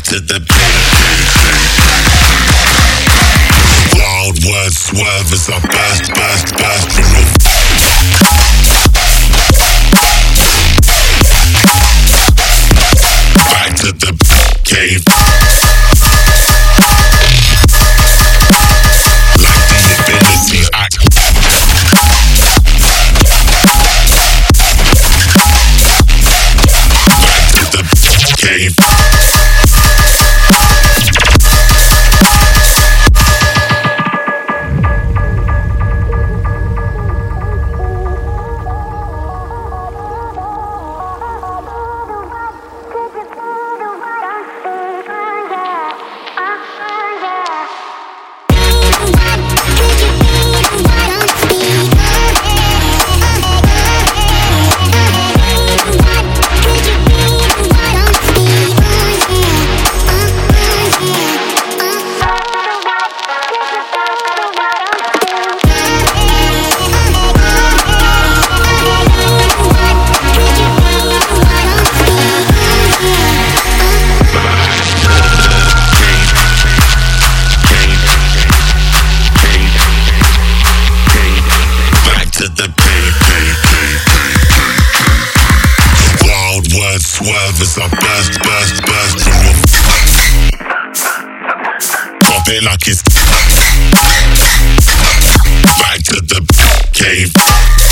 to the beat. Wild words swerve as I burst, burst, burst from burst, burst from your Pop it like it's Back to the cave.